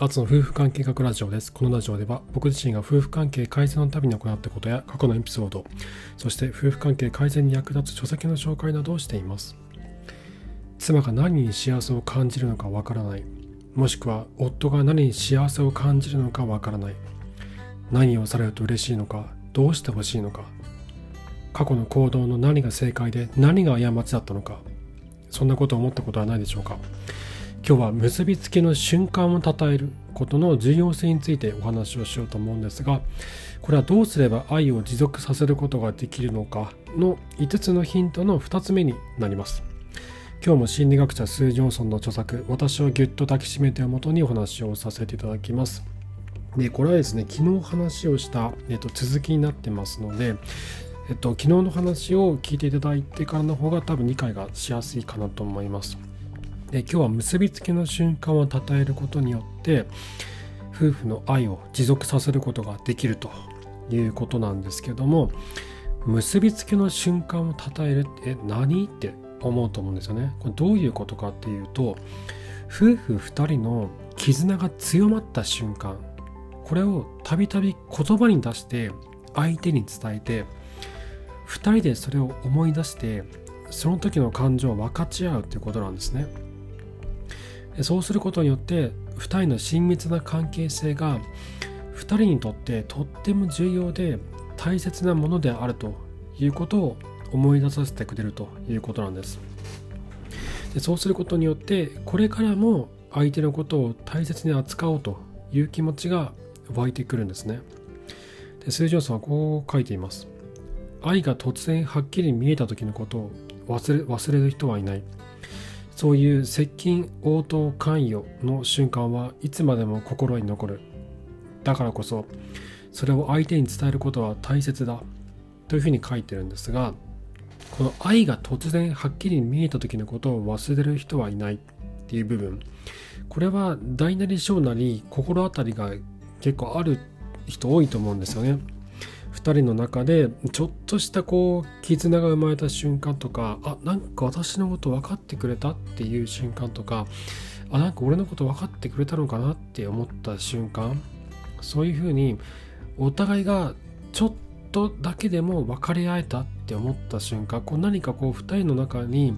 アツの夫婦関係学ラジオです。このラジオでは僕自身が夫婦関係改善のために行ったことや過去のエピソード、そして夫婦関係改善に役立つ書籍の紹介などをしています。妻が何に幸せを感じるのかわからない。もしくは夫が何に幸せを感じるのかわからない。何をされると嬉しいのか、どうしてほしいのか。過去の行動の何が正解で何が過ちだったのか。そんなことを思ったことはないでしょうか。今日は結びつきの瞬間を称えることの重要性についてお話をしようと思うんですがこれはどうすれば愛を持続させることができるのかの5つのヒントの2つ目になります今日も心理学者スー・ジョンソンの著作「私をぎゅっと抱きしめて」をもとにお話をさせていただきますでこれはですね昨日話をした、えっと、続きになってますのでえっと、昨日の話を聞いていただいてからの方が多分理解がしやすいかなと思います。で今日は結びつきの瞬間を称えることによって夫婦の愛を持続させることができるということなんですけども結びつきの瞬間を称えるって何って思うと思うんですよね。これどういうことかっていうと夫婦2人の絆が強まった瞬間これをたびたび言葉に出して相手に伝えて2人でそれを思い出してその時の感情を分かち合うっていうことなんですね。そうすることによって2人の親密な関係性が2人にとってとっても重要で大切なものであるということを思い出させてくれるということなんです。でそうすることによってこれからも相手のことを大切に扱おうという気持ちが湧いてくるんですね。でスージョンさんはこう書いています。愛が突然はっきり見えた時のことを忘れ忘れる人はいない。そういう接近応答関与の瞬間はいつまでも心に残る。だからこそそれを相手に伝えることは大切だ。というふうに書いてるんですがこの愛が突然はっきり見えた時のことを忘れる人はいない。っていう部分。これは大なり小なり心当たりが結構ある人多いと思うんですよね。2人の中でちょっとしたこう絆が生まれた瞬間とかあなんか私のこと分かってくれたっていう瞬間とかあなんか俺のこと分かってくれたのかなって思った瞬間そういうふうにお互いがちょっとだけでも分かり合えたって思った瞬間こう何かこう2人の中に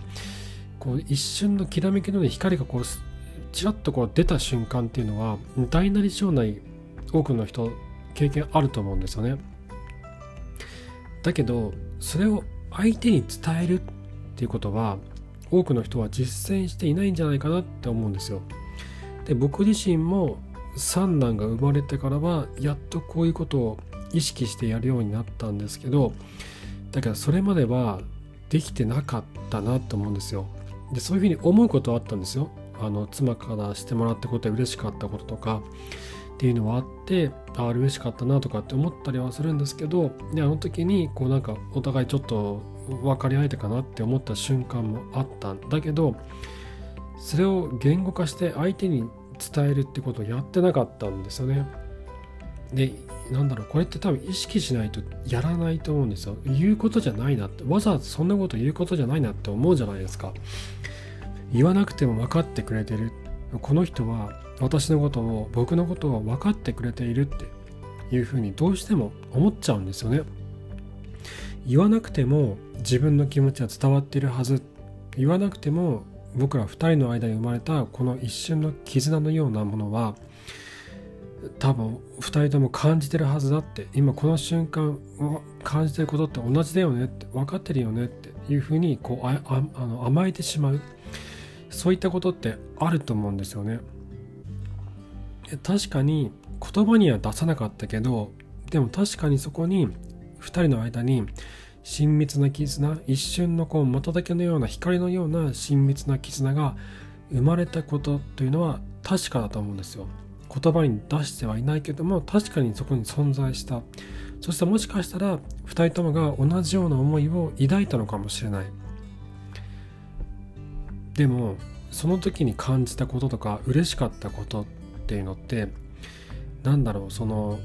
こう一瞬のきらめきの光がこうちらっとこう出た瞬間っていうのは大なり小なり多くの人経験あると思うんですよね。だけどそれを相手に伝えるっていうことは多くの人は実践していないんじゃないかなって思うんですよ。で僕自身も三男が生まれてからはやっとこういうことを意識してやるようになったんですけどだけどそれまではできてなかったなと思うんですよ。でそういうふうに思うことはあったんですよ。あの妻からしてもらったことで嬉しかったこととかっていうのはあってああ嬉しかったなとかって思ったりはするんですけどであの時にこうなんかお互いちょっと分かり合えたかなって思った瞬間もあったんだけどそれを言語化して相手に伝えるってことをやってなかったんですよね。でなんだろうこれって多分意識しないとやらないと思うんですよ。言うことじゃないなってわざわざそんなこと言うことじゃないなって思うじゃないですか。言わなくても分かってくれてるこの人は私のことを僕のことを分かってくれているっていうふうにどうしても思っちゃうんですよね。言わなくても自分の気持ちは伝わっているはず。言わなくても僕ら2人の間に生まれたこの一瞬の絆のようなものは多分2人とも感じてるはずだって今この瞬間感じてることって同じだよねって分かってるよねっていうふうにこうあの甘えてしまう。そういったことってあると思うんですよね。確かに言葉には出さなかったけどでも確かにそこに2人の間に親密な絆一瞬のこう瞬きのような光のような親密な絆が生まれたことというのは確かだと思うんですよ。言葉に出してはいないけども確かにそこに存在したそしてもしかしたら2人ともが同じような思いを抱いたのかもしれないでもその時に感じたこととか嬉しかったことっていうのってなんだろうその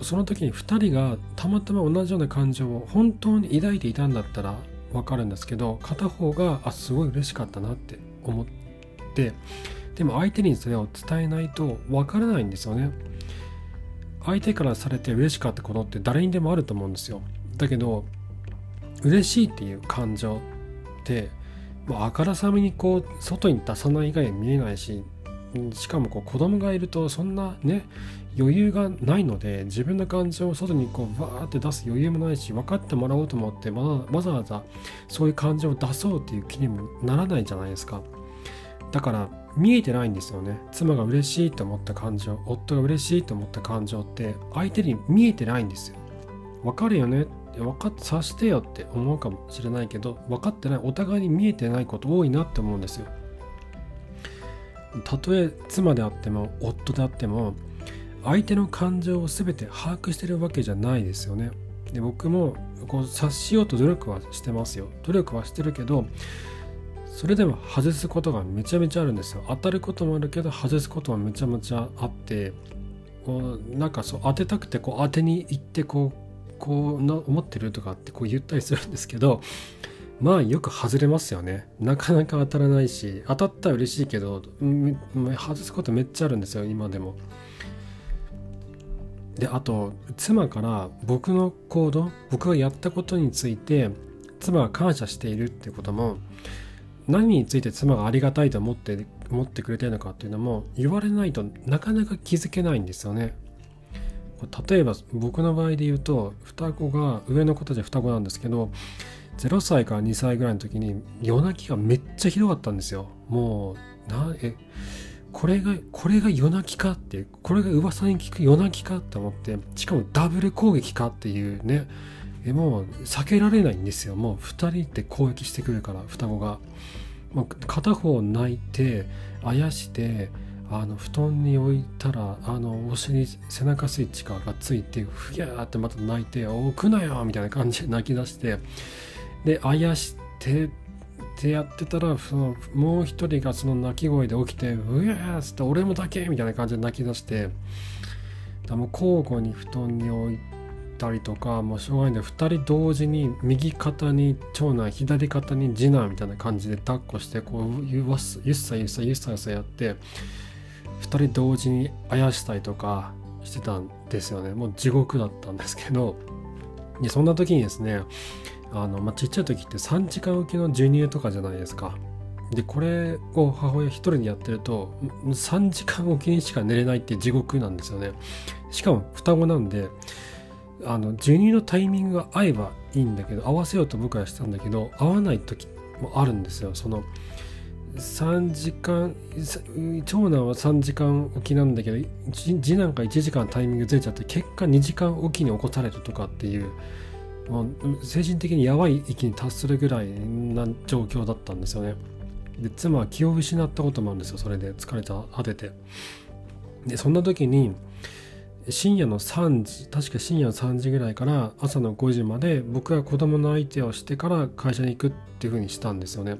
その時に2人がたまたま同じような感情を本当に抱いていたんだったら分かるんですけど片方があすごい嬉しかったなって思ってでも相手にそれを伝えないとわからないんですよね。相手からされて嬉しかったことって誰にでもあると思うんですよ。だけど嬉しいっていう感情ってもうあからさまにこう外に出さない以外見えないししかもこう子供がいるとそんなね余裕がないので自分の感情を外にこうバーって出す余裕もないし分かってもらおうと思ってわざわざそういう感情を出そうっていう気にもならないじゃないですか。だから見えてないんですよね。妻が嬉しいと思った感情夫が嬉しいと思った感情って相手に見えてないんですよ。分かるよね？分かって察してよって思うかもしれないけど分かってないお互いに見えてないこと多いなって思うんですよ。たとえ妻であっても夫であっても相手の感情を全て把握してるわけじゃないですよね。で僕もこう察しようと努力はしてますよ。努力はしてるけどそれでも外すことがめちゃめちゃあるんですよ。当たることもあるけど外すことはめちゃめちゃあってこうなんかそう当てたくてこう当てに行ってこうこうな思ってるとかってこう言ったりするんですけどまあよく外れますよねなかなか当たらないし当たったら嬉しいけど外すことめっちゃあるんですよ今でもであと妻から僕の行動僕がやったことについて妻が感謝しているってことも何について妻がありがたいと思って思ってくれてるのかっていうのも言われないとなかなか気づけないんですよね。例えば僕の場合で言うと双子が上の子たちは双子なんですけど0歳から2歳ぐらいの時に夜泣きがめっちゃひどかったんですよ。もうなえこれがこれが夜泣きかってこれが噂に聞く夜泣きかって思ってしかもダブル攻撃かっていうね。えもう避けられないんですよ。もう2人って攻撃してくるから双子が、まあ、片方泣いてあやしてあの布団に置いたらあのお尻背中スイッチがついてふやーってまた泣いて置くなよみたいな感じで泣き出してであやしてってやってたらそのもう一人がその泣き声で起きて「うやーっつって俺もだけ!」みたいな感じで泣き出しても交互に布団に置いたりとかもうしょうがないんで2人同時に右肩に長男左肩に次男みたいな感じで抱っこしてこうゆっさゆっさゆっさゆっさゆっさやって2人同時にあやしたりとかしてたんですよねもう地獄だったんですけどでそんな時にですねあの、まあ、ちっちゃい時って3時間おきの授乳とかじゃないですか。でこれを母親一人でやってると3時間おきにしか寝れないって地獄なんですよね。しかも双子なんであの授乳のタイミングが合えばいいんだけど合わせようと僕はしたんだけど合わない時もあるんですよ。その3時間長男は3時間おきなんだけど次男が1時間タイミングずれちゃって結果2時間おきに起こされるとかっていうもう精神的にやばい域に達するぐらいな状況だったんですよね。で妻は気を失ったこともあるんですよそれで疲れた果てて。でそんな時に深夜の3時確か深夜の3時ぐらいから朝の5時まで僕が子供の相手をしてから会社に行くっていうふうにしたんですよね。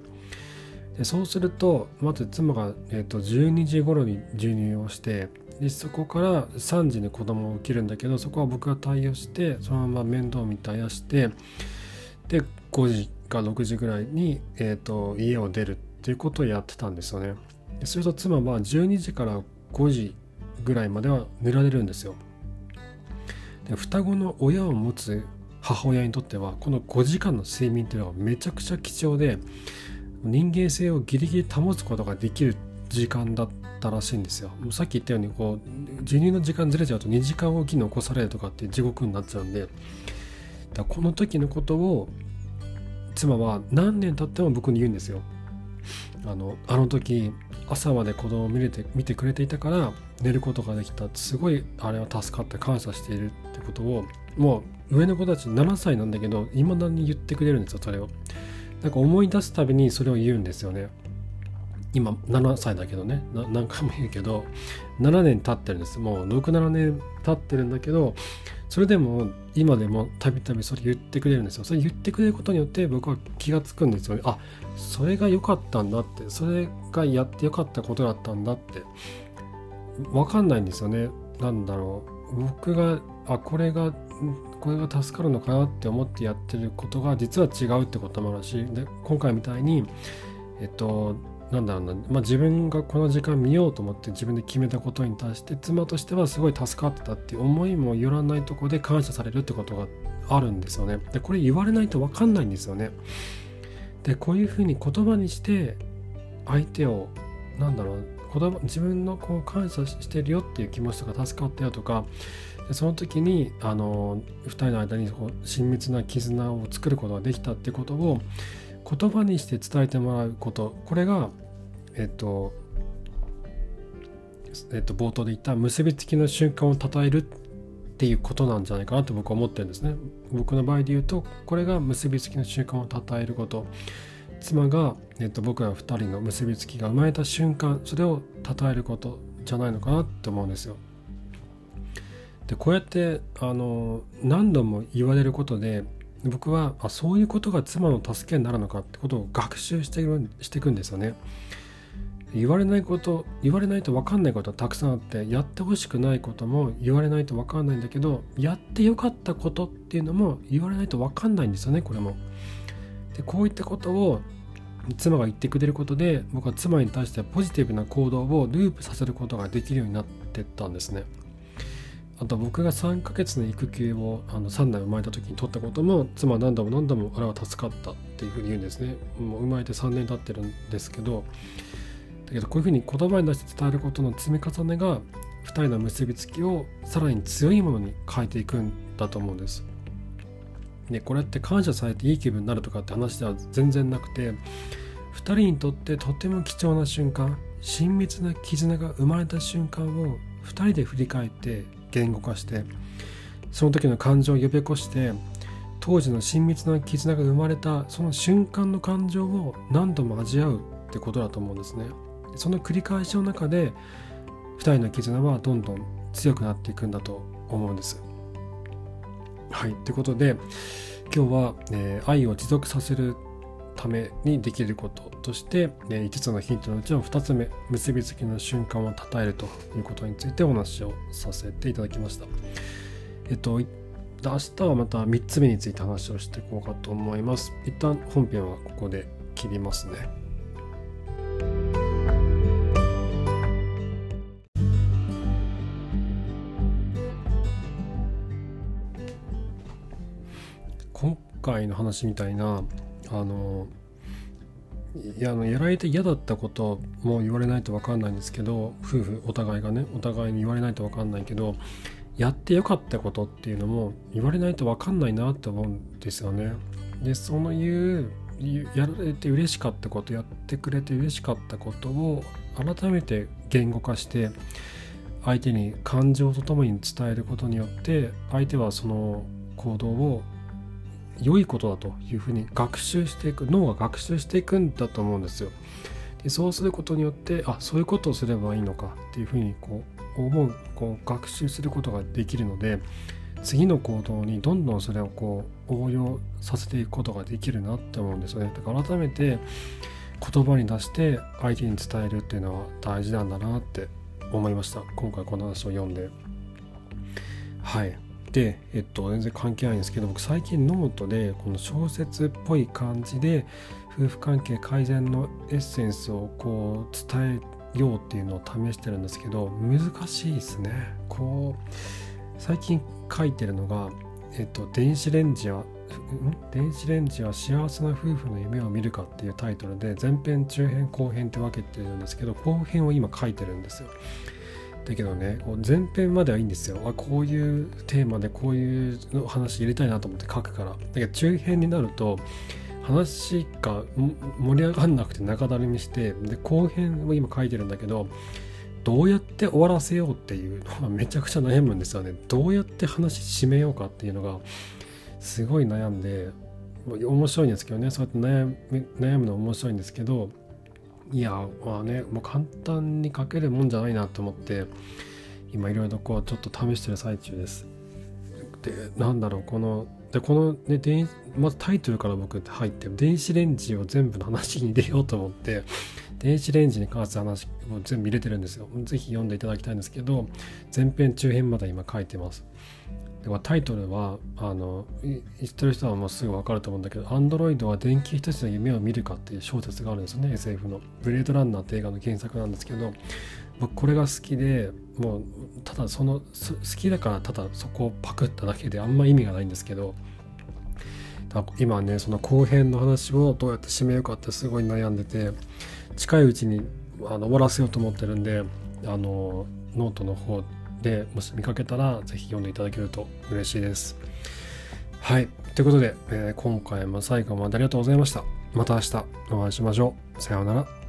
でそうするとまず妻が、えー、と12時頃に授乳をしてでそこから3時に子供を受けるんだけどそこは僕が対応してそのまま面倒見てあやしてで5時か6時ぐらいに、えーと、家を出るっていうことをやってたんですよね。すると妻は12時から5時ぐらいまでは寝られるんですよ。で双子の親を持つ母親にとってはこの5時間の睡眠っていうのはめちゃくちゃ貴重で人間性をギリギリ保つことができる時間だったらしいんですよ。さっき言ったようにこう授乳の時間ずれちゃうと2時間おきに起こされるとかって地獄になっちゃうんでだこの時のことを妻は何年経っても僕に言うんですよ。あのあの時朝まで子供を見れて見てくれていたから寝ることができたすごいあれは助かって感謝しているってことをもう上の子たち7歳なんだけどいまだに言ってくれるんですよそれを。なんか思い出すたびにそれを言うんですよね。今7歳だけどね。何回も言うけど7年経ってるんです。もう67年経ってるんだけどそれでも今でもたびたびそれ言ってくれるんですよ。それ言ってくれることによって僕は気が付くんですよね。あそれが良かったんだって。それがやって良かったことだったんだって。分かんないんですよね。何だろう。僕があこれがこれが助かるのかなって思ってやってることが実は違うってこともあるし。で今回みたいにえっとなんだろうな、まあ、自分がこの時間見ようと思って自分で決めたことに対して妻としてはすごい助かってたっていう思いもよらないとこで感謝されるってことがあるんですよね。でこれ言われないと分かんないんですよね。でこういうふうに言葉にして相手をなんだろう言葉自分のこう感謝してるよっていう気持ちとか助かったよとかでその時にあの2人の間にこう親密な絆を作ることができたってことを言葉にして伝えてもらうことこれがえっとえっと、冒頭で言った結びつきの瞬間を称えるっていうことなんじゃないかなと僕は思ってるんですね。僕の場合で言うとこれが結びつきの瞬間を称えること妻が、えっと、僕ら2人の結びつきが生まれた瞬間それを称えることじゃないのかなって思うんですよ。でこうやってあの何度も言われることで僕はあそういうことが妻の助けになるのかってことを学習してしていくんですよね。言われないこと言われないと分かんないことはたくさんあってやってほしくないことも言われないと分かんないんだけどやってよかったことっていうのも言われないと分かんないんですよねこれも。でこういったことを妻が言ってくれることで僕は妻に対してポジティブな行動をループさせることができるようになってったんですね。あと僕が3ヶ月の育休をあの3代生まれた時に取ったことも妻は何度も何度もあれは助かったっていうふうに言うんですね。もう生まれて3年経ってるんですけどだけどこういうふうに言葉に出して伝えることの積み重ねが2人の結びつきをさらに強いものに変えていくんだと思うんです。でこれって感謝されていい気分になるとかって話では全然なくて2人にとってとても貴重な瞬間親密な絆が生まれた瞬間を2人で振り返って言語化してその時の感情を呼び起こして当時の親密な絆が生まれたその瞬間の感情を何度も味わうってことだと思うんですね。その繰り返しの中で2人の絆はどんどん強くなっていくんだと思うんです。はい、ということで今日は、えー、愛を持続させるためにできることとして、えー、5つのヒントのうちの2つ目結びつきの瞬間を称えるということについてお話をさせていただきました。えっと明日はまた3つ目について話をしていこうかと思います。一旦本編はここで切りますね。今回の話みたいなあのいやあのやられて嫌だったことも言われないと分かんないんですけど夫婦お互いがねお互いに言われないと分かんないけどやってよかったことっていうのも言われないと分かんないなって思うんですよね。でその言うやられて嬉しかったことやってくれて嬉しかったことを改めて言語化して相手に感情とともに伝えることによって相手はその行動を良いことだというふうに学習していく脳が学習していくんだと思うんですよ。でそうすることによってあそういうことをすればいいのかっていうふうにこう思うこう学習することができるので次の行動にどんどんそれをこう応用させていくことができるなって思うんですよね。だから改めて言葉に出して相手に伝えるっていうのは大事なんだなって思いました今回この話を読んではいで、えっと、全然関係ないんですけど僕最近ノートでこの小説っぽい感じで夫婦関係改善のエッセンスをこう伝えようっていうのを試してるんですけど難しいですね。こう最近書いてるのが、えっと、電子レンジは電子レンジは幸せな夫婦の夢を見るかっていうタイトルで前編中編後編って分けてるんですけど後編を今書いてるんですよ。だけどねこう前編まではいいんですよ。あこういうテーマでこういうの話入れたいなと思って書くから。だけど中編になると話が盛り上がんなくて中だるみしてで後編を今書いてるんだけどどうやって終わらせようっていうのが めちゃくちゃ悩むんですよね。どうやって話締めようかっていうのがすごい悩んで面白いんですけどね。そうやって悩むの面白いんですけどいやまあねもう簡単に書けるもんじゃないなと思って今いろいろこうちょっと試してる最中です。でなんだろうこのでこのね電まずタイトルから僕入って電子レンジを全部の話に入れようと思って電子レンジに関する話を全部入れてるんですよ。ぜひ読んでいただきたいんですけど前編中編まだ今書いてます。でタイトルはあの言ってる人はもうすぐ分かると思うんだけど「アンドロイドは電気一つの夢を見るか」っていう小説があるんですよね SF の「ブレードランナー」って映画の原作なんですけど僕これが好きでもうただその好きだからただそこをパクっただけであんま意味がないんですけど今ねその後編の話をどうやって締めようかってすごい悩んでて近いうちにあの終わらせようと思ってるんであのノートの方でもし見かけたら是非読んでいただけると嬉しいです。はい。ということで、えー、今回も最後までありがとうございました。また明日お会いしましょう。さようなら。